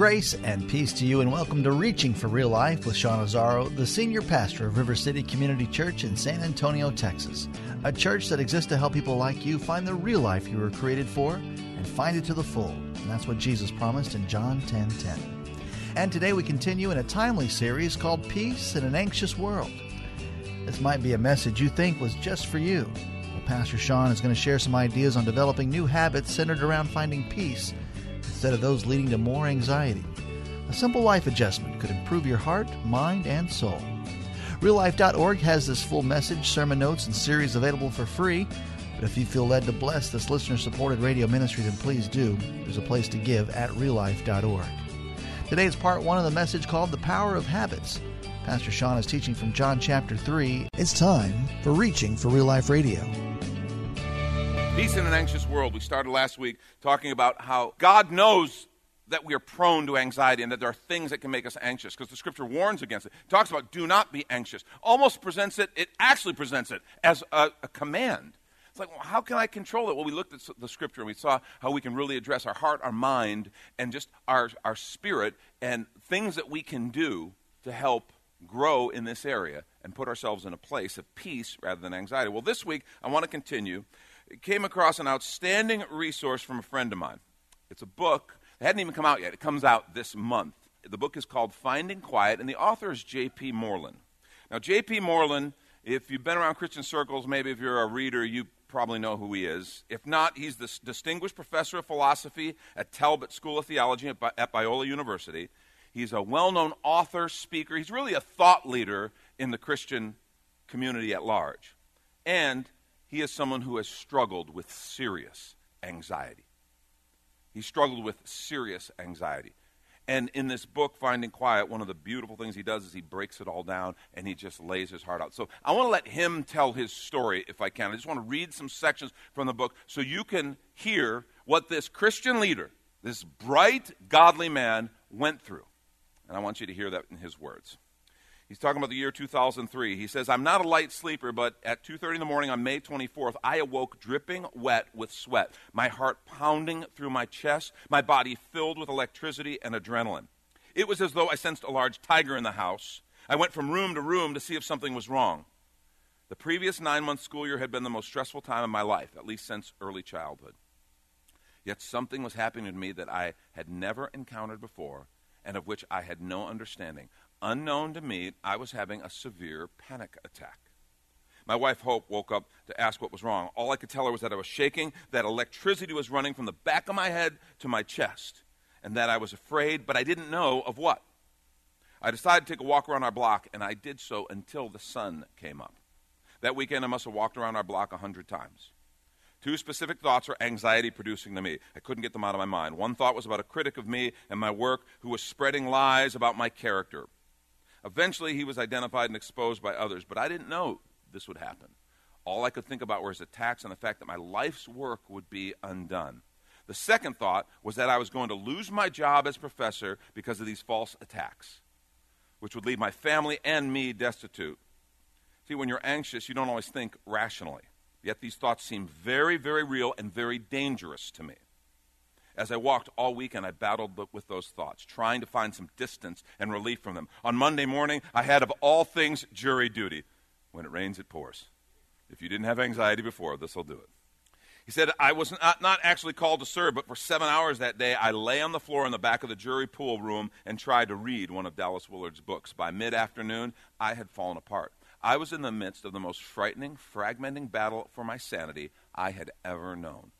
Grace and peace to you, and welcome to Reaching for Real Life with Sean Azzaro, the senior pastor of River City Community Church in San Antonio, Texas. A church that exists to help people like you find the real life you were created for and find it to the full. And that's what Jesus promised in John 10 10. And today we continue in a timely series called Peace in an Anxious World. This might be a message you think was just for you. Well, Pastor Sean is going to share some ideas on developing new habits centered around finding peace instead of those leading to more anxiety. A simple life adjustment could improve your heart, mind, and soul. RealLife.org has this full message, sermon notes, and series available for free. But if you feel led to bless this listener supported radio ministry, then please do. There's a place to give at reallife.org. Today is part one of the message called The Power of Habits. Pastor Sean is teaching from John chapter 3. It's time for Reaching for Real Life Radio. Peace in an anxious world. We started last week talking about how God knows that we are prone to anxiety and that there are things that can make us anxious because the scripture warns against it. it. Talks about do not be anxious. Almost presents it, it actually presents it as a, a command. It's like, well, how can I control it? Well, we looked at the scripture and we saw how we can really address our heart, our mind, and just our, our spirit and things that we can do to help grow in this area and put ourselves in a place of peace rather than anxiety. Well, this week I want to continue came across an outstanding resource from a friend of mine. It's a book. It hadn't even come out yet. It comes out this month. The book is called Finding Quiet, and the author is J.P. Moreland. Now, J.P. Moreland, if you've been around Christian circles, maybe if you're a reader, you probably know who he is. If not, he's the distinguished professor of philosophy at Talbot School of Theology at, Bi- at Biola University. He's a well known author, speaker. He's really a thought leader in the Christian community at large. And he is someone who has struggled with serious anxiety. He struggled with serious anxiety. And in this book, Finding Quiet, one of the beautiful things he does is he breaks it all down and he just lays his heart out. So I want to let him tell his story if I can. I just want to read some sections from the book so you can hear what this Christian leader, this bright, godly man, went through. And I want you to hear that in his words. He's talking about the year 2003. He says, I'm not a light sleeper, but at 2.30 in the morning on May 24th, I awoke dripping wet with sweat, my heart pounding through my chest, my body filled with electricity and adrenaline. It was as though I sensed a large tiger in the house. I went from room to room to see if something was wrong. The previous nine month school year had been the most stressful time of my life, at least since early childhood. Yet something was happening to me that I had never encountered before and of which I had no understanding. Unknown to me, I was having a severe panic attack. My wife Hope woke up to ask what was wrong. All I could tell her was that I was shaking, that electricity was running from the back of my head to my chest, and that I was afraid, but I didn't know of what. I decided to take a walk around our block, and I did so until the sun came up. That weekend, I must have walked around our block a hundred times. Two specific thoughts were anxiety producing to me. I couldn't get them out of my mind. One thought was about a critic of me and my work who was spreading lies about my character. Eventually, he was identified and exposed by others, but I didn't know this would happen. All I could think about were his attacks and the fact that my life's work would be undone. The second thought was that I was going to lose my job as professor because of these false attacks, which would leave my family and me destitute. See, when you're anxious, you don't always think rationally. Yet these thoughts seemed very, very real and very dangerous to me. As I walked all weekend, I battled with those thoughts, trying to find some distance and relief from them. On Monday morning, I had, of all things, jury duty. When it rains, it pours. If you didn't have anxiety before, this will do it. He said, I was not, not actually called to serve, but for seven hours that day, I lay on the floor in the back of the jury pool room and tried to read one of Dallas Willard's books. By mid afternoon, I had fallen apart. I was in the midst of the most frightening, fragmenting battle for my sanity I had ever known.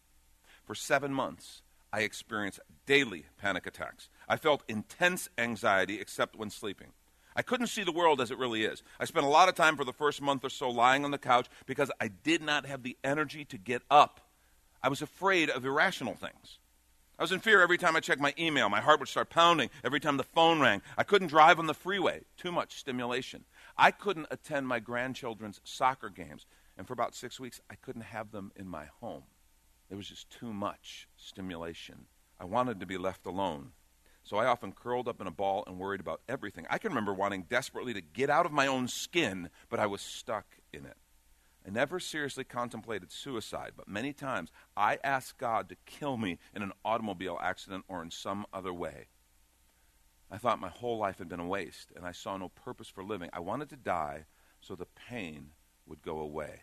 For seven months, I experienced daily panic attacks. I felt intense anxiety except when sleeping. I couldn't see the world as it really is. I spent a lot of time for the first month or so lying on the couch because I did not have the energy to get up. I was afraid of irrational things. I was in fear every time I checked my email. My heart would start pounding every time the phone rang. I couldn't drive on the freeway. Too much stimulation. I couldn't attend my grandchildren's soccer games. And for about six weeks, I couldn't have them in my home. There was just too much stimulation. I wanted to be left alone. So I often curled up in a ball and worried about everything. I can remember wanting desperately to get out of my own skin, but I was stuck in it. I never seriously contemplated suicide, but many times I asked God to kill me in an automobile accident or in some other way. I thought my whole life had been a waste, and I saw no purpose for living. I wanted to die so the pain would go away.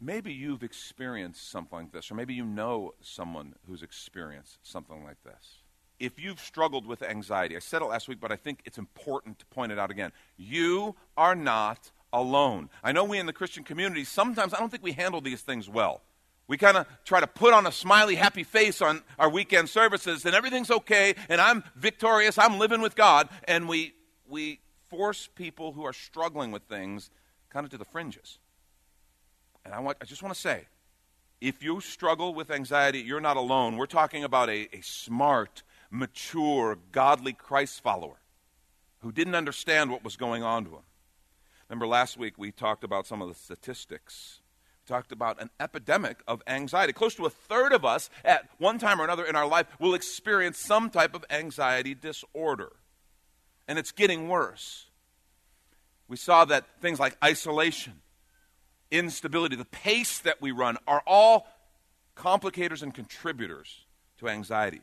Maybe you've experienced something like this, or maybe you know someone who's experienced something like this. If you've struggled with anxiety, I said it last week, but I think it's important to point it out again. You are not alone. I know we in the Christian community, sometimes I don't think we handle these things well. We kind of try to put on a smiley, happy face on our weekend services, and everything's okay, and I'm victorious, I'm living with God, and we, we force people who are struggling with things kind of to the fringes. And I, want, I just want to say if you struggle with anxiety, you're not alone. We're talking about a, a smart, mature, godly Christ follower who didn't understand what was going on to him. Remember last week we talked about some of the statistics. We talked about an epidemic of anxiety. Close to a third of us at one time or another in our life will experience some type of anxiety disorder. And it's getting worse. We saw that things like isolation, instability, the pace that we run are all complicators and contributors to anxiety.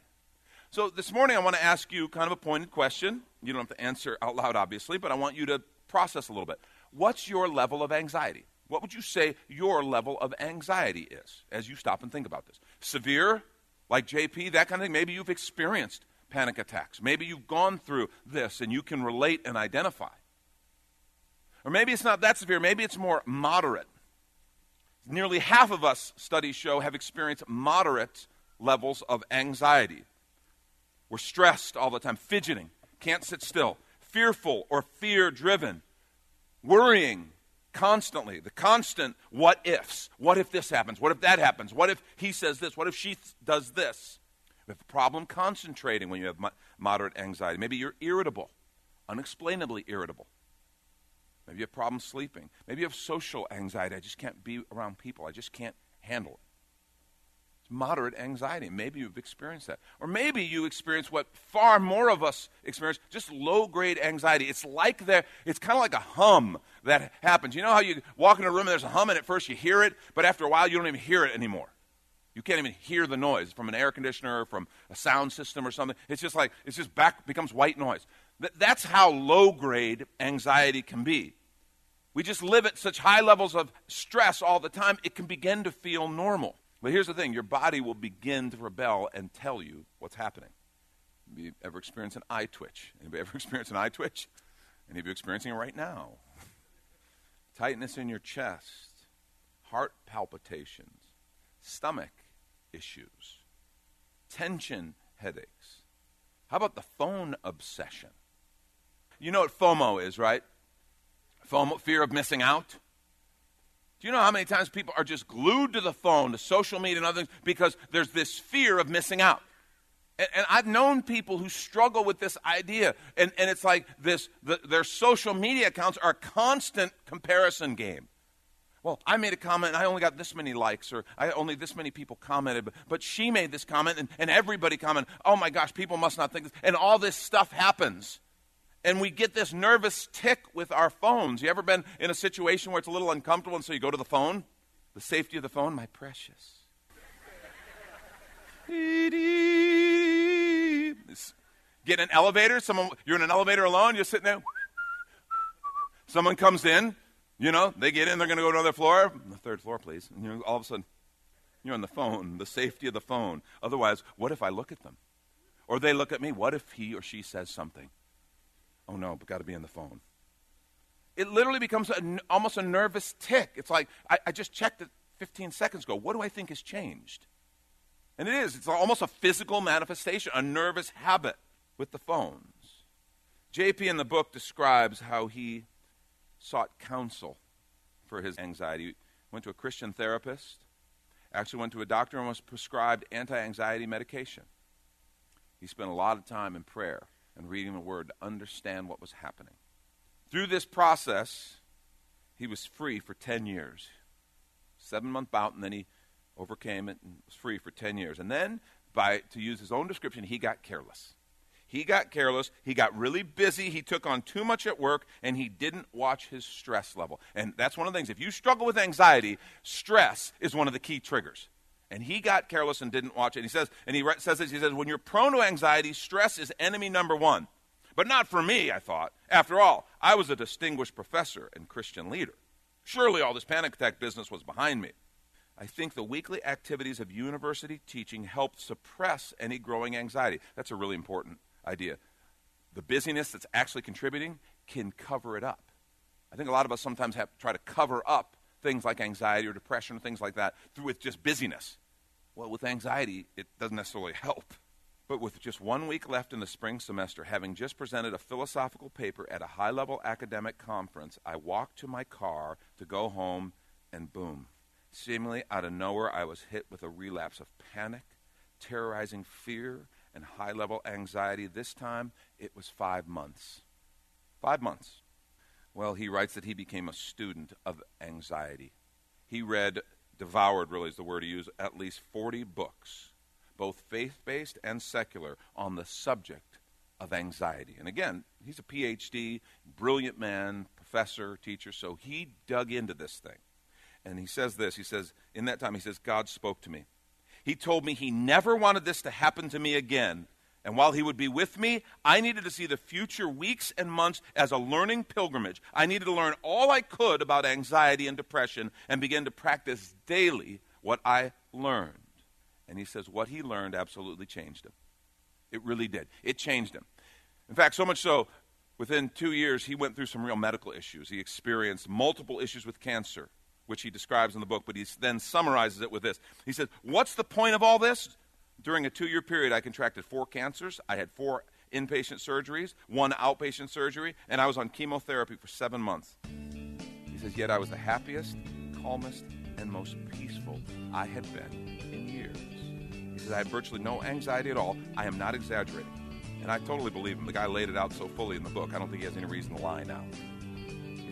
So this morning I want to ask you kind of a pointed question. You don't have to answer out loud, obviously, but I want you to process a little bit. What's your level of anxiety? What would you say your level of anxiety is as you stop and think about this? Severe, like JP, that kind of thing? Maybe you've experienced panic attacks. Maybe you've gone through this and you can relate and identify. Or maybe it's not that severe, maybe it's more moderate. Nearly half of us, studies show, have experienced moderate levels of anxiety. We're stressed all the time, fidgeting, can't sit still, fearful or fear driven, worrying constantly, the constant what ifs. What if this happens? What if that happens? What if he says this? What if she does this? We have a problem concentrating when you have mo- moderate anxiety. Maybe you're irritable, unexplainably irritable. Maybe you have problems sleeping. Maybe you have social anxiety. I just can't be around people. I just can't handle it. It's moderate anxiety. Maybe you've experienced that. Or maybe you experience what far more of us experience, just low grade anxiety. It's like there, it's kind of like a hum that happens. You know how you walk in a room and there's a hum and at first you hear it, but after a while you don't even hear it anymore. You can't even hear the noise from an air conditioner or from a sound system or something. It's just like, it's just back, becomes white noise. That's how low grade anxiety can be. We just live at such high levels of stress all the time, it can begin to feel normal. But here's the thing your body will begin to rebel and tell you what's happening. Have you ever experienced an eye twitch? Anybody ever experienced an eye twitch? Any of you experiencing it right now? Tightness in your chest, heart palpitations, stomach issues, tension headaches. How about the phone obsession? You know what FOMO is, right? FOMO, fear of missing out. Do you know how many times people are just glued to the phone, to social media and other things, because there's this fear of missing out? And, and I've known people who struggle with this idea, and, and it's like this the, their social media accounts are a constant comparison game. Well, I made a comment and I only got this many likes, or I only this many people commented, but, but she made this comment and, and everybody commented, oh my gosh, people must not think this. And all this stuff happens and we get this nervous tic with our phones. You ever been in a situation where it's a little uncomfortable and so you go to the phone? The safety of the phone, my precious. Get in an elevator, someone you're in an elevator alone, you're sitting there. Someone comes in, you know, they get in, they're going to go to another floor, the third floor, please. And you all of a sudden, you're on the phone, the safety of the phone. Otherwise, what if I look at them? Or they look at me, what if he or she says something? Oh no, but got to be on the phone. It literally becomes a, almost a nervous tic. It's like, I, I just checked it 15 seconds ago. What do I think has changed? And it is. It's almost a physical manifestation, a nervous habit with the phones. JP in the book describes how he sought counsel for his anxiety. He went to a Christian therapist, actually went to a doctor and was prescribed anti anxiety medication. He spent a lot of time in prayer and reading the Word to understand what was happening. Through this process, he was free for 10 years. Seven month bout, and then he overcame it and was free for 10 years. And then, by to use his own description, he got careless. He got careless. He got really busy. He took on too much at work, and he didn't watch his stress level. And that's one of the things. If you struggle with anxiety, stress is one of the key triggers. And he got careless and didn't watch it. And he says, and he says this, he says, when you're prone to anxiety, stress is enemy number one. But not for me, I thought. After all, I was a distinguished professor and Christian leader. Surely all this panic attack business was behind me. I think the weekly activities of university teaching helped suppress any growing anxiety. That's a really important idea. The busyness that's actually contributing can cover it up. I think a lot of us sometimes have to try to cover up things like anxiety or depression or things like that through with just busyness. Well, with anxiety, it doesn't necessarily help. But with just one week left in the spring semester, having just presented a philosophical paper at a high level academic conference, I walked to my car to go home, and boom, seemingly out of nowhere, I was hit with a relapse of panic, terrorizing fear, and high level anxiety. This time, it was five months. Five months. Well, he writes that he became a student of anxiety. He read, devoured really is the word he used, at least 40 books both faith based and secular, on the subject of anxiety. And again, he's a PhD, brilliant man, professor, teacher, so he dug into this thing. And he says this he says, in that time, he says, God spoke to me. He told me he never wanted this to happen to me again. And while he would be with me, I needed to see the future weeks and months as a learning pilgrimage. I needed to learn all I could about anxiety and depression and begin to practice daily what I learned. And he says what he learned absolutely changed him. It really did. It changed him. In fact, so much so, within two years, he went through some real medical issues. He experienced multiple issues with cancer, which he describes in the book, but he then summarizes it with this. He says, What's the point of all this? During a two year period, I contracted four cancers. I had four inpatient surgeries, one outpatient surgery, and I was on chemotherapy for seven months. He says, Yet I was the happiest, calmest, and most peaceful I had been in years. He says, I had virtually no anxiety at all. I am not exaggerating. And I totally believe him. The guy laid it out so fully in the book, I don't think he has any reason to lie now.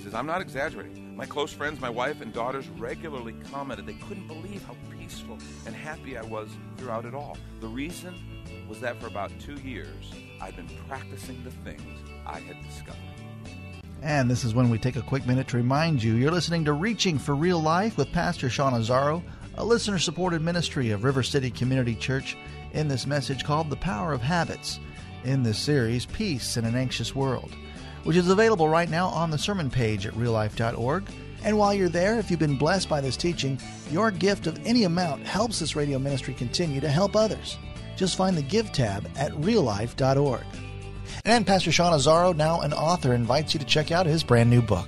Says, I'm not exaggerating. My close friends, my wife, and daughters regularly commented they couldn't believe how peaceful and happy I was throughout it all. The reason was that for about two years, I'd been practicing the things I had discovered. And this is when we take a quick minute to remind you you're listening to Reaching for Real Life with Pastor Sean Azzaro, a listener supported ministry of River City Community Church, in this message called The Power of Habits. In this series, Peace in an Anxious World, which is available right now on the sermon page at reallife.org. And while you're there, if you've been blessed by this teaching, your gift of any amount helps this radio ministry continue to help others. Just find the Give tab at reallife.org. And Pastor Sean Azzaro, now an author, invites you to check out his brand new book.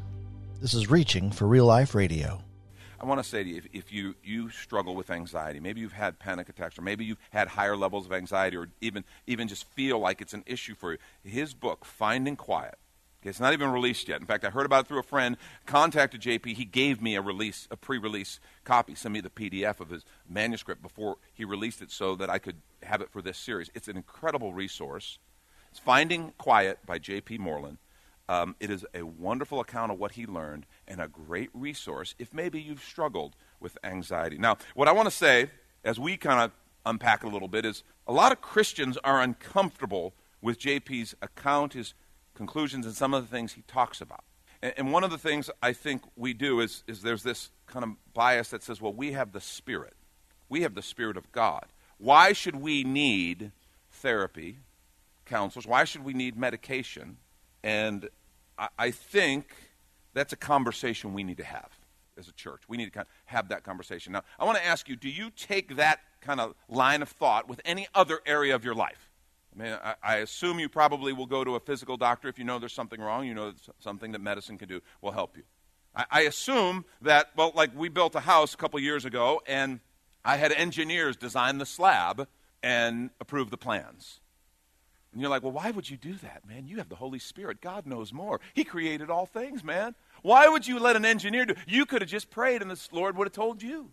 This is Reaching for Real Life Radio. I want to say to you if, if, you, you struggle with anxiety, maybe you've had panic attacks, or maybe you've had higher levels of anxiety, or even, even just feel like it's an issue for you, his book, Finding Quiet, it's not even released yet. In fact, I heard about it through a friend, contacted JP. He gave me a release, a pre release copy, sent me the PDF of his manuscript before he released it so that I could have it for this series. It's an incredible resource. It's Finding Quiet by JP Moreland. Um, it is a wonderful account of what he learned and a great resource if maybe you've struggled with anxiety. Now, what I want to say, as we kind of unpack a little bit, is a lot of Christians are uncomfortable with JP's account, his conclusions, and some of the things he talks about. And, and one of the things I think we do is, is there's this kind of bias that says, well, we have the Spirit. We have the Spirit of God. Why should we need therapy, counselors? Why should we need medication? And I, think that's a conversation we need to have. as a church. We need to have that conversation. Now, I want to ask you do you take that kind of line of thought with any other area of your life? I mean, I, I, assume you probably will go to a physical doctor if you know there's something wrong. You know something that medicine can do will help you. I, I assume that, well, like we built a house a couple years ago, and I had engineers design the slab and approve the plans. And you're like, well, why would you do that, man? You have the Holy Spirit. God knows more. He created all things, man. Why would you let an engineer do You could have just prayed and the Lord would have told you.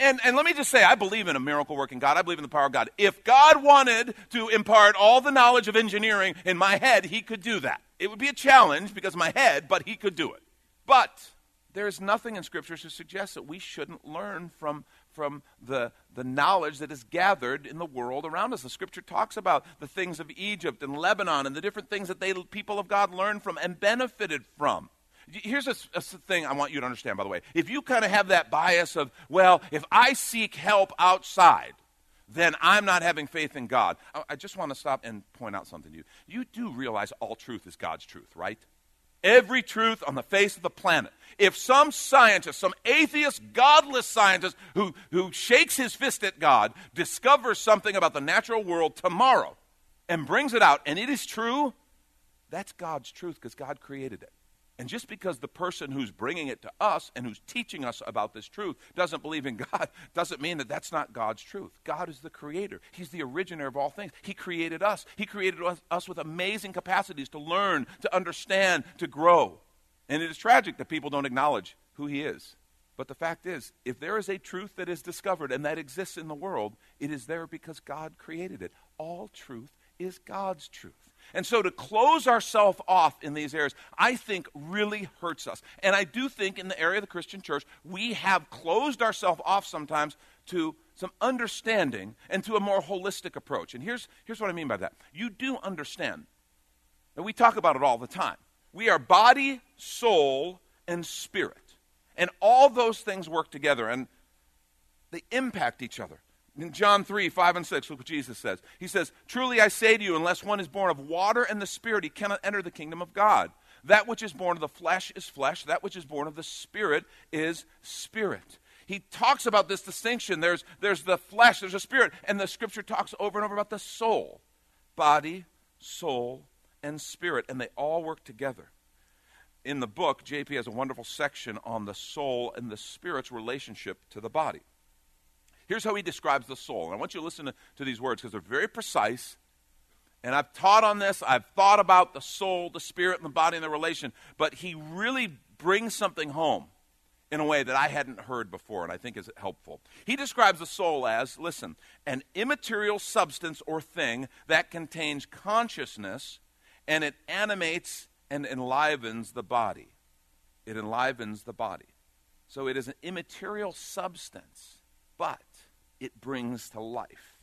And, and let me just say, I believe in a miracle working God. I believe in the power of God. If God wanted to impart all the knowledge of engineering in my head, He could do that. It would be a challenge because my head, but He could do it. But there's nothing in Scripture to suggest that we shouldn't learn from, from the, the knowledge that is gathered in the world around us. The Scripture talks about the things of Egypt and Lebanon and the different things that they, people of God learned from and benefited from. Here's a, a, thing I want you to understand, by the way. If you kind of have that bias of, well, if I seek help outside, then I'm not having faith in God. I, I just want to stop and point out something to you. You do realize all truth is God's truth, right? Every truth on the face of the planet. If some scientist, some atheist, godless scientist who, who shakes his fist at God discovers something about the natural world tomorrow and brings it out, and it is true, that's God's truth because God created it. And just because the person who's bringing it to us and who's teaching us about this truth doesn't believe in God doesn't mean that that's not God's truth. God is the creator, He's the originator of all things. He created us, He created us, us with amazing capacities to learn, to understand, to grow. And it is tragic that people don't acknowledge who He is. But the fact is, if there is a truth that is discovered and that exists in the world, it is there because God created it. All truth is God's truth. And so to close ourselves off in these areas, I think really hurts us. And I do think in the area of the Christian church, we have closed ourselves off sometimes to some understanding and to a more holistic approach. And here's, here's what I mean by that. You do understand, and we talk about it all the time. We are body, soul, and spirit. And all those things work together and they impact each other. In John 3, 5 and 6, look what Jesus says. He says, Truly I say to you, unless one is born of water and the Spirit, he cannot enter the kingdom of God. That which is born of the flesh is flesh, that which is born of the Spirit is spirit. He talks about this distinction. There's, there's the flesh, there's a spirit, and the scripture talks over and over about the soul body, soul, and spirit, and they all work together. In the book, JP has a wonderful section on the soul and the spirit's relationship to the body. Here's how he describes the soul. And I want you to listen to, to these words because they're very precise. And I've taught on this. I've thought about the soul, the spirit, and the body and the relation. But he really brings something home in a way that I hadn't heard before and I think is helpful. He describes the soul as, listen, an immaterial substance or thing that contains consciousness and it animates and enlivens the body. It enlivens the body. So it is an immaterial substance, but it brings to life.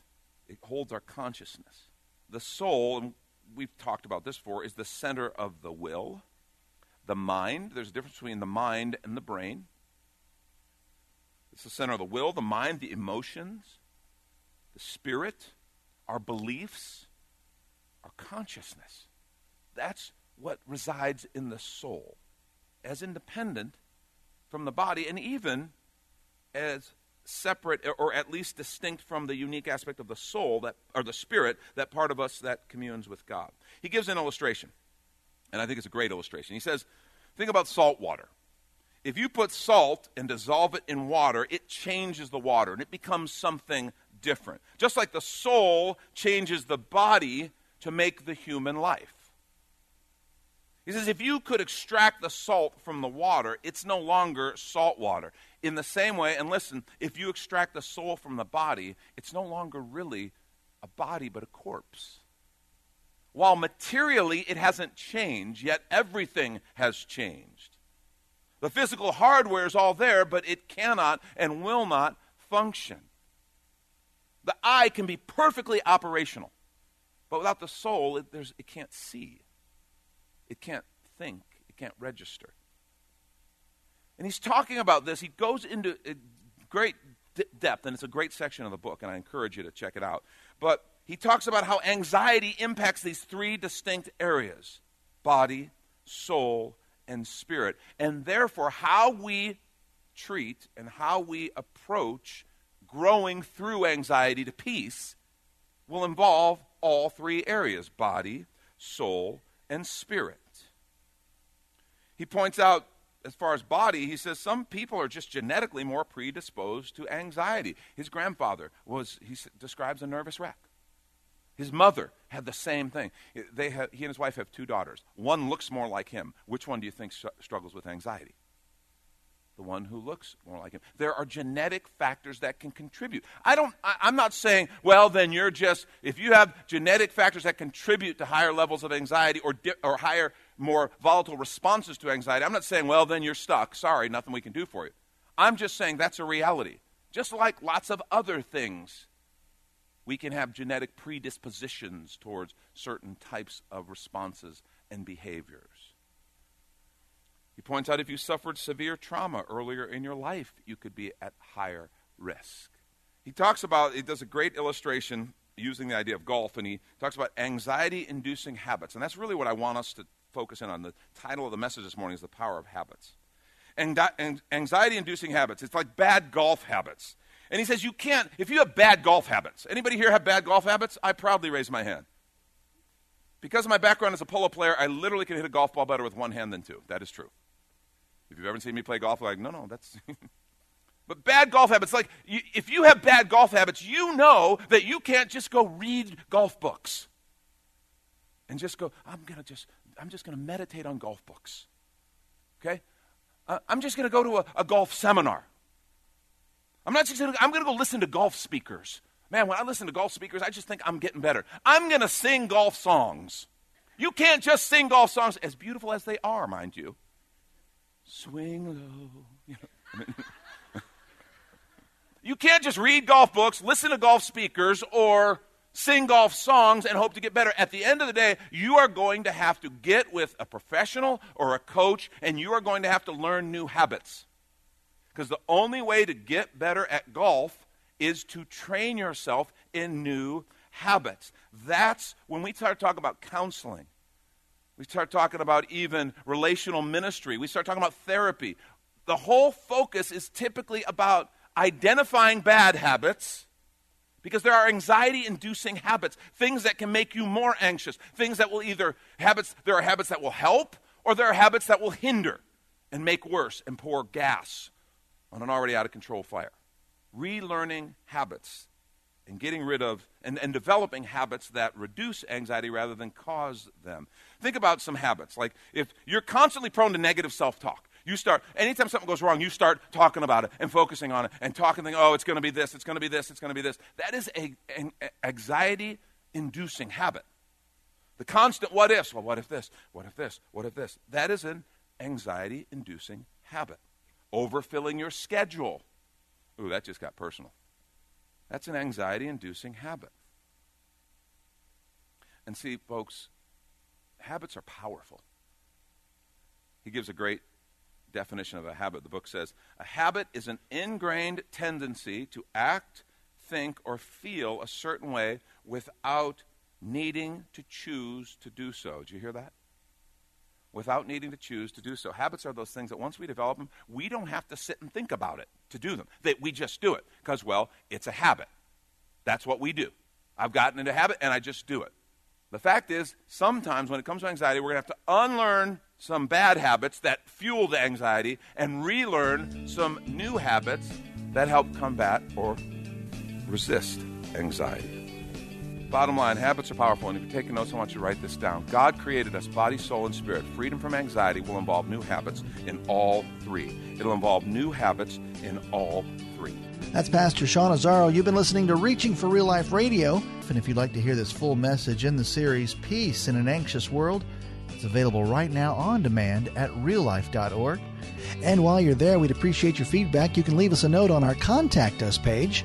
It holds our consciousness. The soul, and we've talked about this before, is the center of the will, the mind. There's a difference between the mind and the brain. It's the center of the will, the mind, the emotions, the spirit, our beliefs, our consciousness. That's what resides in the soul as independent from the body and even as separate or at least distinct from the unique aspect of the soul that or the spirit that part of us that communes with god. He gives an illustration and i think it's a great illustration. He says think about salt water. If you put salt and dissolve it in water it changes the water and it becomes something different. Just like the soul changes the body to make the human life. He says, if you could extract the salt from the water, it's no longer salt water. In the same way, and listen, if you extract the soul from the body, it's no longer really a body, but a corpse. While materially it hasn't changed, yet everything has changed. The physical hardware is all there, but it cannot and will not function. The eye can be perfectly operational, but without the soul, it, it can't see. It can't think, it can't register. And he's talking about this. He goes into uh, great depth, and it's a great section of the book, and I encourage you to check it out. But he talks about how anxiety impacts these three distinct areas body, soul, and spirit. And therefore, how we treat and how we approach growing through anxiety to peace will involve all three areas body, soul, and spirit. He points out, as far as body, he says some people are just genetically more predisposed to anxiety. His grandfather was, he describes a nervous wreck. His mother had the same thing. They have, he and his wife have two daughters. One looks more like him. Which one do you think struggles with anxiety? The one who looks more like him. There are genetic factors that can contribute. I don't, I, am not saying, well, then you're just, if you have genetic factors that contribute to higher levels of anxiety or, di- or higher, more volatile responses to anxiety, I'm not saying, well, then you're stuck. Sorry, nothing we can do for you. I'm just saying that's a reality. Just like lots of other things, we can have genetic predispositions towards certain types of responses and behaviors. He points out if you suffered severe trauma earlier in your life, you could be at higher risk. He talks about, he does a great illustration using the idea of golf, and he talks about anxiety inducing habits. And that's really what I want us to focus in on. The title of the message this morning is The Power of Habits. And anxiety inducing habits. It's like bad golf habits. And he says you can't, if you have bad golf habits, anybody here have bad golf habits? I proudly raise my hand. Because of my background as a polo player, I literally can hit a golf ball better with one hand than two. That is true. If you've ever seen me play golf, like, no, no, that's. but bad golf habits, like, you, if you have bad golf habits, you know that you can't just go read golf books and just go, I'm going to just, I'm just going to meditate on golf books. Okay? Uh, I'm just going to go to a, a, golf seminar. I'm not just going to, I'm going to go listen to golf speakers. Man, when I listen to golf speakers, I just think I'm getting better. I'm going to sing golf songs. You can't just sing golf songs, as beautiful as they are, mind you. Swing low. You, can't just read golf books, listen to golf speakers, or sing golf songs and hope to get better. At the end of the day, you are going to have to get with a professional or a coach, and you are going to have to learn new habits. Because the only way to get better at golf is to train yourself in new habits. That's when we start talking about counseling we start talking about even relational ministry. We start talking about therapy. The whole focus is typically about identifying bad habits because there are anxiety inducing habits, things that can make you more anxious, things that will either habits there are habits that will help or there are habits that will hinder and make worse and pour gas on an already out of control fire. Relearning habits and getting rid of and, and developing habits that reduce anxiety rather than cause them. Think about some habits. Like if you're constantly prone to negative self talk, you start, anytime something goes wrong, you start talking about it and focusing on it and talking, thinking, oh, it's going to be this, it's going to be this, it's going to be this. That is a, an anxiety inducing habit. The constant what ifs, well, what if this, what if this, what if this? That is an anxiety inducing habit. Overfilling your schedule. Ooh, that just got personal. That's an anxiety inducing habit. And see, folks, habits are powerful. He gives a great definition of a habit. The book says a habit is an ingrained tendency to act, think, or feel a certain way without needing to choose to do so. Did you hear that? Without needing to choose to do so. Habits are those things that once we develop them, we don't have to sit and think about it to do them. That we just do it because, well, it's a habit. That's what we do. I've gotten into habit and I just do it. The fact is, sometimes when it comes to anxiety, we're going to have to unlearn some bad habits that fuel the anxiety and relearn some new habits that help combat or resist anxiety. Bottom line, habits are powerful, and if you're taking notes, I want you to write this down. God created us body, soul, and spirit. Freedom from anxiety will involve new habits in all three. It'll involve new habits in all three. That's Pastor Sean Azzaro. You've been listening to Reaching for Real Life Radio. And if you'd like to hear this full message in the series Peace in an Anxious World, it's available right now on demand at reallife.org. And while you're there, we'd appreciate your feedback. You can leave us a note on our Contact Us page,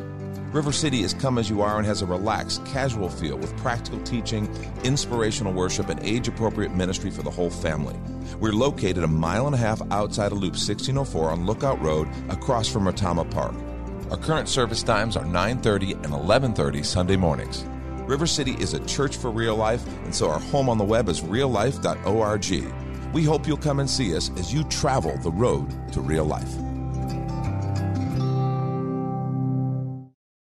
River City is come as you are and has a relaxed, casual feel with practical teaching, inspirational worship, and age appropriate ministry for the whole family. We're located a mile and a half outside of Loop 1604 on Lookout Road across from Retama Park. Our current service times are 9:30 and 11:30 Sunday mornings. River City is a church for real life, and so our home on the web is reallife.org. We hope you'll come and see us as you travel the road to real life.